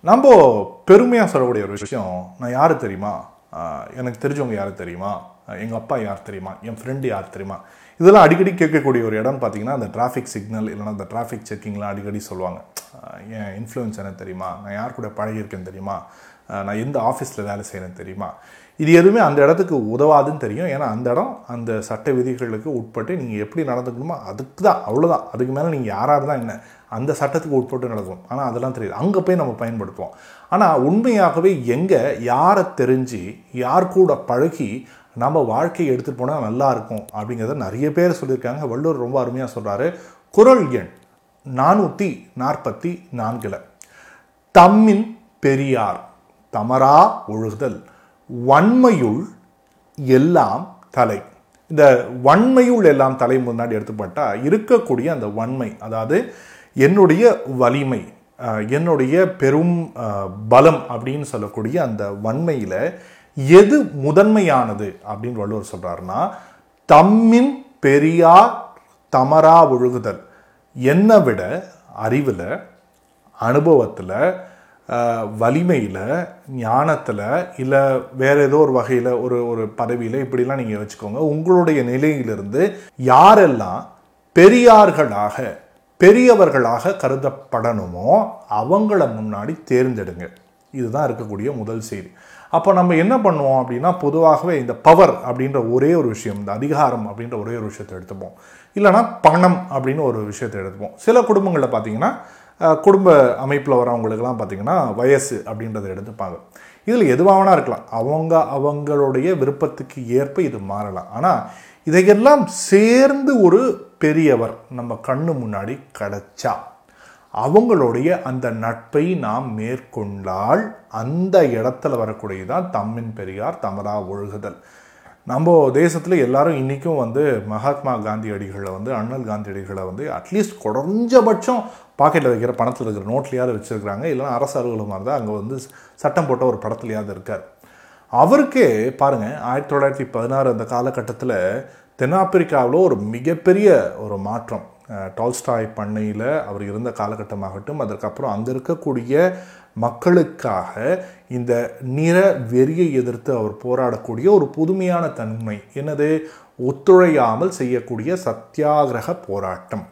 நம்ம பெருமையாக சொல்லக்கூடிய ஒரு விஷயம் நான் யார் தெரியுமா? எனக்கு தெரிஞ்சவங்க யார் தெரியுமா? எங்கள் அப்பா யார் தெரியுமா? என் ஃப்ரெண்டு யார் தெரியுமா? இதெல்லாம் அடிக்கடி கேட்கக்கூடிய ஒரு இடம் பார்த்தீங்கன்னா அந்த டிராஃபிக் சிக்னல் இல்லைன்னா அந்த டிராஃபிக் செக்கிங்லாம் அடிக்கடி சொல்லுவாங்க. என் இன்ஃப்ளூயன்ஸ் என்ன தெரியுமா? நான் யார் கூட பழகியிருக்கேன்னு தெரியுமா? நான் எந்த ஆஃபீஸில் வேலை செய்கிறேன்னு தெரியுமா? இது எதுவுமே அந்த இடத்துக்கு உதவாதுன்னு தெரியும். ஏன்னா அந்த இடம் அந்த சட்ட விதிகளுக்கு உட்பட்டு நீங்கள் எப்படி நடந்துக்கணுமோ அதுக்கு தான் அவ்வளோதான் அதுக்கு மேலே நீங்கள் யாராக இருந்தால் என்ன? அந்த சட்டத்துக்கு உட்பட்டு நடக்கும். ஆனால் அதெல்லாம் தெரியாது. அங்கே போய் நம்ம பயன்படுத்துவோம். ஆனால் உண்மையாகவே எங்கே யாரை தெரிஞ்சு யார் கூட பழகி நம்ம வாழ்க்கையை எடுத்துகிட்டு போனால் நல்லா இருக்கும் அப்படிங்கிறத நிறைய பேர் சொல்லியிருக்காங்க. வள்ளுவர் ரொம்ப அருமையாக சொல்கிறாரு குரல் எண் நானூற்றி நாற்பத்தி நான்கில் தம்மின் பெரியார் தமரா ஒழுகுதல் வன்மையுள் எல்லாம் தலை. இந்த வன்மையுள் எல்லாம் தலை முன்னாடி எடுத்துப்பட்டால் இருக்கக்கூடிய அந்த வன்மை அதாவது என்னுடைய வலிமை என்னுடைய பெரும் பலம் அப்படின்னு சொல்லக்கூடிய அந்த வன்மையில் எது முதன்மையானது அப்படின்னு வள்ளுவர் சொல்கிறாருன்னா தம்மின் பெரியார் தமரா ஒழுகுதல். என்னை விட அறிவில் அனுபவத்தில் வலிமையில் ஞானத்தில் இல்லை வேறு ஏதோ ஒரு வகையில் ஒரு ஒரு பதவியில் இப்படிலாம் நீங்கள் வச்சுக்கோங்க உங்களுடைய நிலையிலிருந்து யாரெல்லாம் பெரியார்களாக பெரியவர்களாக கருதப்படணுமோ அவங்கள முன்னாடி தேர்ந்தெடுங்க. இதுதான் இருக்கக்கூடிய முதல் செய்தி. அப்போ நம்ம என்ன பண்ணுவோம் அப்படின்னா பொதுவாகவே இந்த பவர் அப்படின்ற ஒரே ஒரு விஷயம் இந்த அதிகாரம் அப்படின்ற ஒரே ஒரு விஷயத்தை எடுத்துப்போம். இல்லைன்னா பணம் அப்படின்னு ஒரு விஷயத்தை எடுத்துப்போம். சில குடும்பங்களில் பார்த்தீங்கன்னா குடும்ப அமைப்பில் வரவங்களுக்கெல்லாம் பார்த்தீங்கன்னா வயசு அப்படின்றத எடுத்துப்பாங்க. இதில் எதுவாகனா இருக்கலாம். அவங்க அவங்களுடைய விருப்பத்துக்கு ஏற்ப இது மாறலாம். ஆனால் இதையெல்லாம் சேர்ந்து ஒரு பெரியவர் நம்ம கண்ணு முன்னாடி கிடச்சா அவங்களுடைய அந்த நட்பை நாம் மேற்கொண்டால் அந்த இடத்துல வரக்கூடியதான் தம்மின் பெரியார் தமரா ஒழுகுதல். நம்ம தேசத்தில் எல்லாரும் இன்றைக்கும் வந்து மகாத்மா காந்தியடிகளை வந்து அண்ணல் காந்தியடிகளை வந்து அட்லீஸ்ட் குறைஞ்சபட்சம் பாக்கெட்டில் வைக்கிற பணத்தில் இருக்கிற நோட்லையாவது வச்சுருக்கிறாங்க. இல்லைன்னா அரசு அலுவலகமாக இருந்தால் அங்கே வந்து சட்டம் போட்ட ஒரு படத்துலையாவது இருக்கார். அவருக்கே பாருங்க ஆயிரத்தி தொள்ளாயிரத்தி பதினாறு அந்த காலகட்டத்தில் தென்னாப்பிரிக்காவில் ஒரு மிகப்பெரிய ஒரு மாற்றம். டால்ஸ்டாய் பண்ணையில் அவர் இருந்த காலகட்டமாகட்டும் அதற்கப்புறம் அங்கே இருக்கக்கூடிய மக்களுக்காக இந்த நிற வெறியை எதிர்த்து அவர் போராடக்கூடிய ஒரு புதுமையான தன்மை. என்னது? ஒத்துழையாமல் செய்யக்கூடிய சத்தியாகிரக போராட்டம்.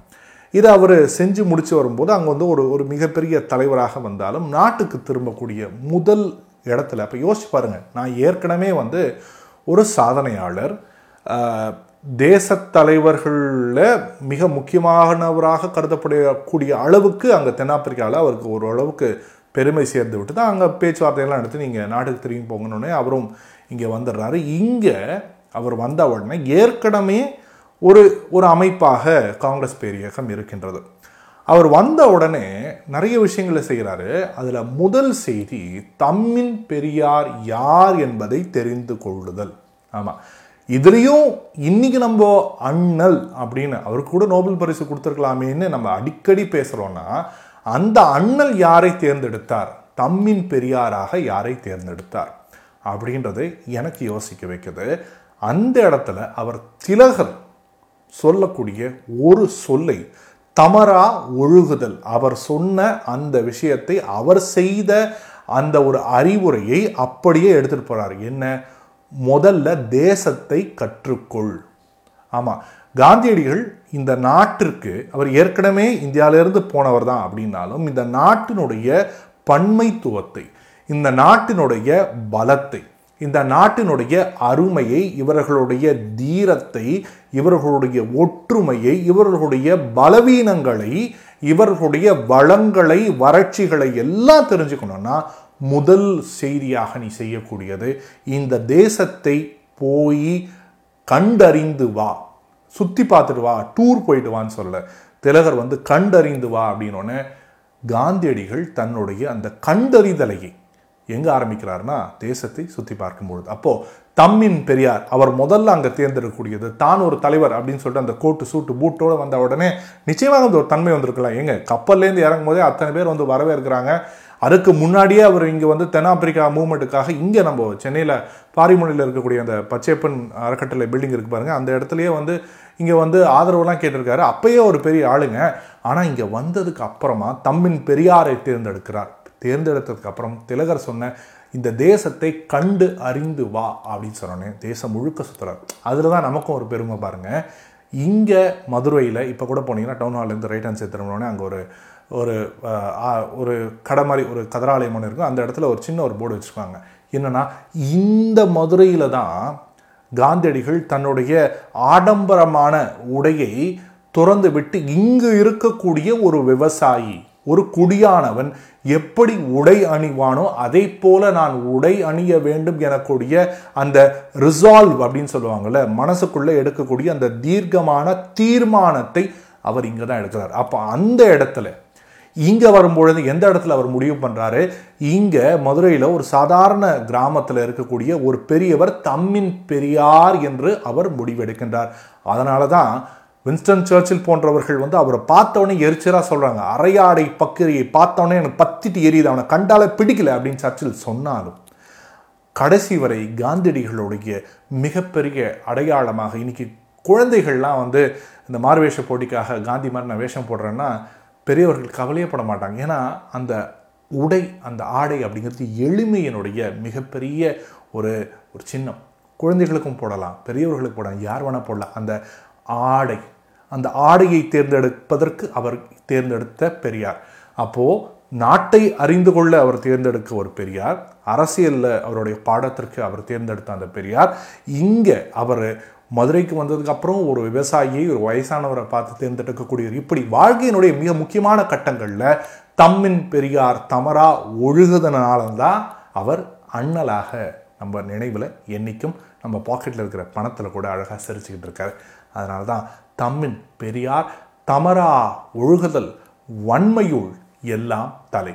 இதை அவர் செஞ்சு முடிச்சு வரும்போது அங்கே வந்து ஒரு ஒரு மிகப்பெரிய தலைவராக வந்தாலும் நாட்டுக்கு திரும்பக்கூடிய முதல் இடத்துல அப்போ யோசிச்சு பாருங்கள் நான் ஏற்கனவே வந்து ஒரு சாதனையாளர் தேசத்தலைவர்களில் மிக முக்கியமானவராக கருதப்படக்கூடிய அளவுக்கு அங்கே தென்னாப்பிரிக்காவில் அவருக்கு ஒரு அளவுக்கு பெருமை சேர்ந்து விட்டு தான் அங்கே பேச்சுவார்த்தையெல்லாம் எடுத்து நீங்கள் நாட்டுக்கு திரும்பி போங்கன்னு அவரும் இங்கே வந்துடுறாரு. இங்கே அவர் வந்த உடனே ஏற்கனவே ஒரு ஒரு அமைப்பாக காங்கிரஸ் பேரியக்கம் இருக்கின்றது. அவர் வந்த உடனே நிறைய விஷயங்களை செய்கிறாரு அதில் முதல் செய்தி தம்மின் பெரியார் யார் என்பதை தெரிந்து கொள்ளுதல். ஆமாம் இதுலேயும் இன்றைக்கி நம்ம அண்ணல் அப்படின்னு அவருக்கு கூட நோபல் பரிசு கொடுத்துருக்கலாமேன்னு நம்ம அடிக்கடி பேசுகிறோன்னா அந்த அண்ணல் யாரை தேர்ந்தெடுத்தார்? தம்மின் பெரியாராக யாரை தேர்ந்தெடுத்தார்? அப்படின்றது எனக்கு யோசிக்க வைக்குது. அந்த இடத்துல அவர் திலகர் சொல்லக்கூடிய ஒரு சொல்லை தமரா ஒழுகுதல். அவர் சொன்ன அந்த விஷயத்தை அவர் செய்த அந்த ஒரு அறிவுரையை அப்படியே எடுத்துகிட்டு போகிறார் என்ன? முதல்ல தேசத்தை கற்றுக்கொள். ஆமாம் காந்தியடிகள் இந்த நாட்டிற்கு அவர் ஏற்கனவே இந்தியாவிலேருந்து போனவர் தான் அப்படின்னாலும் இந்த நாட்டினுடைய பன்மைத்துவத்தை இந்த நாட்டினுடைய பலத்தை இந்த நாட்டினுடைய அருமையை இவர்களுடைய தீரத்தை இவர்களுடைய ஒற்றுமையை இவர்களுடைய பலவீனங்களை இவர்களுடைய வளங்களை வறட்சிகளை எல்லாம் தெரிஞ்சுக்கணும்னா முதல் செய்தியாக நீ செய்யக்கூடியது இந்த தேசத்தை போய் கண்டறிந்து வா. சுற்றி பார்த்துட்டு வா டூர் போயிட்டு வான்னு சொல்ல திலகர் வந்து கண்டறிந்து வா அப்படின்னோடனே காந்தியடிகள் தன்னுடைய அந்த கண்டறிதலையை எங்கே ஆரம்பிக்கிறார்னா தேசத்தை சுற்றி பார்க்கும்பொழுது. அப்போது தம்மின் பெரியார் அவர் முதல்ல அங்கே தேர்ந்தெடுக்கக்கூடியது தான் ஒரு தலைவர் அப்படின்னு சொல்லிட்டு அந்த கோட்டு சூட்டு பூட்டோடு வந்த உடனே நிச்சயமாக அந்த ஒரு தன்மை வந்திருக்கலாம். எங்க கப்பல்லேருந்து இறங்கும் போதே அத்தனை பேர் வந்து வரவேற்கிறாங்க. அதுக்கு முன்னாடியே அவர் இங்கே வந்து தென்னாப்பிரிக்கா மூவ்மெண்ட்டுக்காக இங்கே நம்ம சென்னையில் பாரிமொழியில் இருக்கக்கூடிய அந்த பச்சைப்பன் அறக்கட்டளை பில்டிங் இருக்கு பாருங்கள் அந்த இடத்துலையே வந்து இங்கே வந்து ஆதரவுலாம் கேட்டிருக்காரு. அப்பயே ஒரு பெரிய ஆளுங்க. ஆனால் இங்கே வந்ததுக்கு அப்புறமா தம்மின் பெரியாரை தேர்ந்தெடுக்கிறார். தேர்ந்தெடுத்ததுக்கு அப்புறம் திலகர் சொன்ன இந்த தேசத்தை கண்டு அறிந்து வா அப்படின்னு சொன்னோன்னே தேசம் முழுக்க சுற்றுறார் அதில் தான் நமக்கும் ஒரு பெருமை பாருங்கள் இங்கே மதுரையில் இப்போ கூட போனீங்கன்னா டவுன் ஹால்லேருந்து ரைட் ஹேண்ட் சேர்த்துனோடனே அங்கே ஒரு ஒரு ஒரு கடை மாதிரி ஒரு கதராலயம் ஒன்று இருக்கும். அந்த இடத்துல ஒரு சின்ன ஒரு போர்டு வச்சுருக்காங்க என்னன்னா இந்த மதுரையில் தான் காந்தியடிகள் தன்னுடைய ஆடம்பரமான உடையை துறந்து விட்டு இங்கு இருக்கக்கூடிய ஒரு விவசாயி ஒரு குடியானவன் எப்படி உடை அணிவானோ அதே போல நான் உடை அணிய வேண்டும் எனக்கூடிய அந்த ரிசால்வ் அப்படின்னு சொல்லுவாங்கள்ல மனசுக்குள்ளே எடுக்கக்கூடிய அந்த தீர்க்கமான தீர்மானத்தை அவர் இங்கே தான் எடுக்கிறார். அப்போ அந்த இடத்துல இங்கே வரும்பொழுது எந்த இடத்துல அவர் முடிவு பண்ணுறாரு இங்கே மதுரையில் ஒரு சாதாரண கிராமத்தில் இருக்கக்கூடிய ஒரு பெரியவர் தம்மின் பெரியார் என்று அவர் முடிவெடுக்கின்றார். அதனால தான் வின்ஸ்டன் சர்ச்சில் போன்றவர்கள் வந்து அவரை பார்த்தவொடனே எரிச்சலாக சொல்கிறாங்க அரையாடை பக்கிரியை பார்த்தவொடனே எனக்கு பத்திட்டு எரியுது. அவனை கண்டாலே பிடிக்கல அப்படின்னு சர்ச்சில் சொன்னாலும் கடைசி வரை காந்தியடிகளுடைய மிகப்பெரிய அடையாளமாக இன்னைக்கு குழந்தைகள்லாம் வந்து இந்த மார்வேஷ போட்டிக்காக காந்தி மாதிரி நான் வேஷம் போடுறேன்னா பெரியவர்கள் கவலையப்பட மாட்டாங்க. ஏன்னா அந்த உடை அந்த ஆடை அப்படிங்கிறது எளிமையினுடைய மிகப்பெரிய ஒரு ஒரு சின்னம். குழந்தைகளுக்கும் போடலாம் பெரியவர்களுக்கு போடலாம் யார் வேணால் போடலாம். அந்த ஆடை அந்த ஆடையை தேர்ந்தெடுப்பதற்கு அவர் தேர்ந்தெடுத்த பெரியார். அப்போது நாட்டை அறிந்து கொள்ள அவர் தேர்ந்தெடுக்க ஒரு பெரியார் அரசியலில் அவருடைய பாடத்திற்கு அவர் தேர்ந்தெடுத்த அந்த பெரியார். இங்கே அவர் மதுரைக்கு வந்ததுக்கு அப்புறம் ஒரு விவசாயியை ஒரு வயசானவரை பார்த்து தேர்ந்தெடுக்கக்கூடியவர். இப்படி வாழ்க்கையினுடைய மிக முக்கியமான கட்டங்களில் தம்மின் பெரியார் தமரா ஒழுகுதனால்தான் அவர் அண்ணலாக நம்ம நினைவில் என்றைக்கும் நம்ம பாக்கெட்டில் இருக்கிற பணத்தில் கூட அழகாக சிரிச்சுக்கிட்டு இருக்காரு. அதனால தான் தம்மின் பெரியார் தமரா ஒழுகுதல் வன்மையுள் எல்லாம் தலை.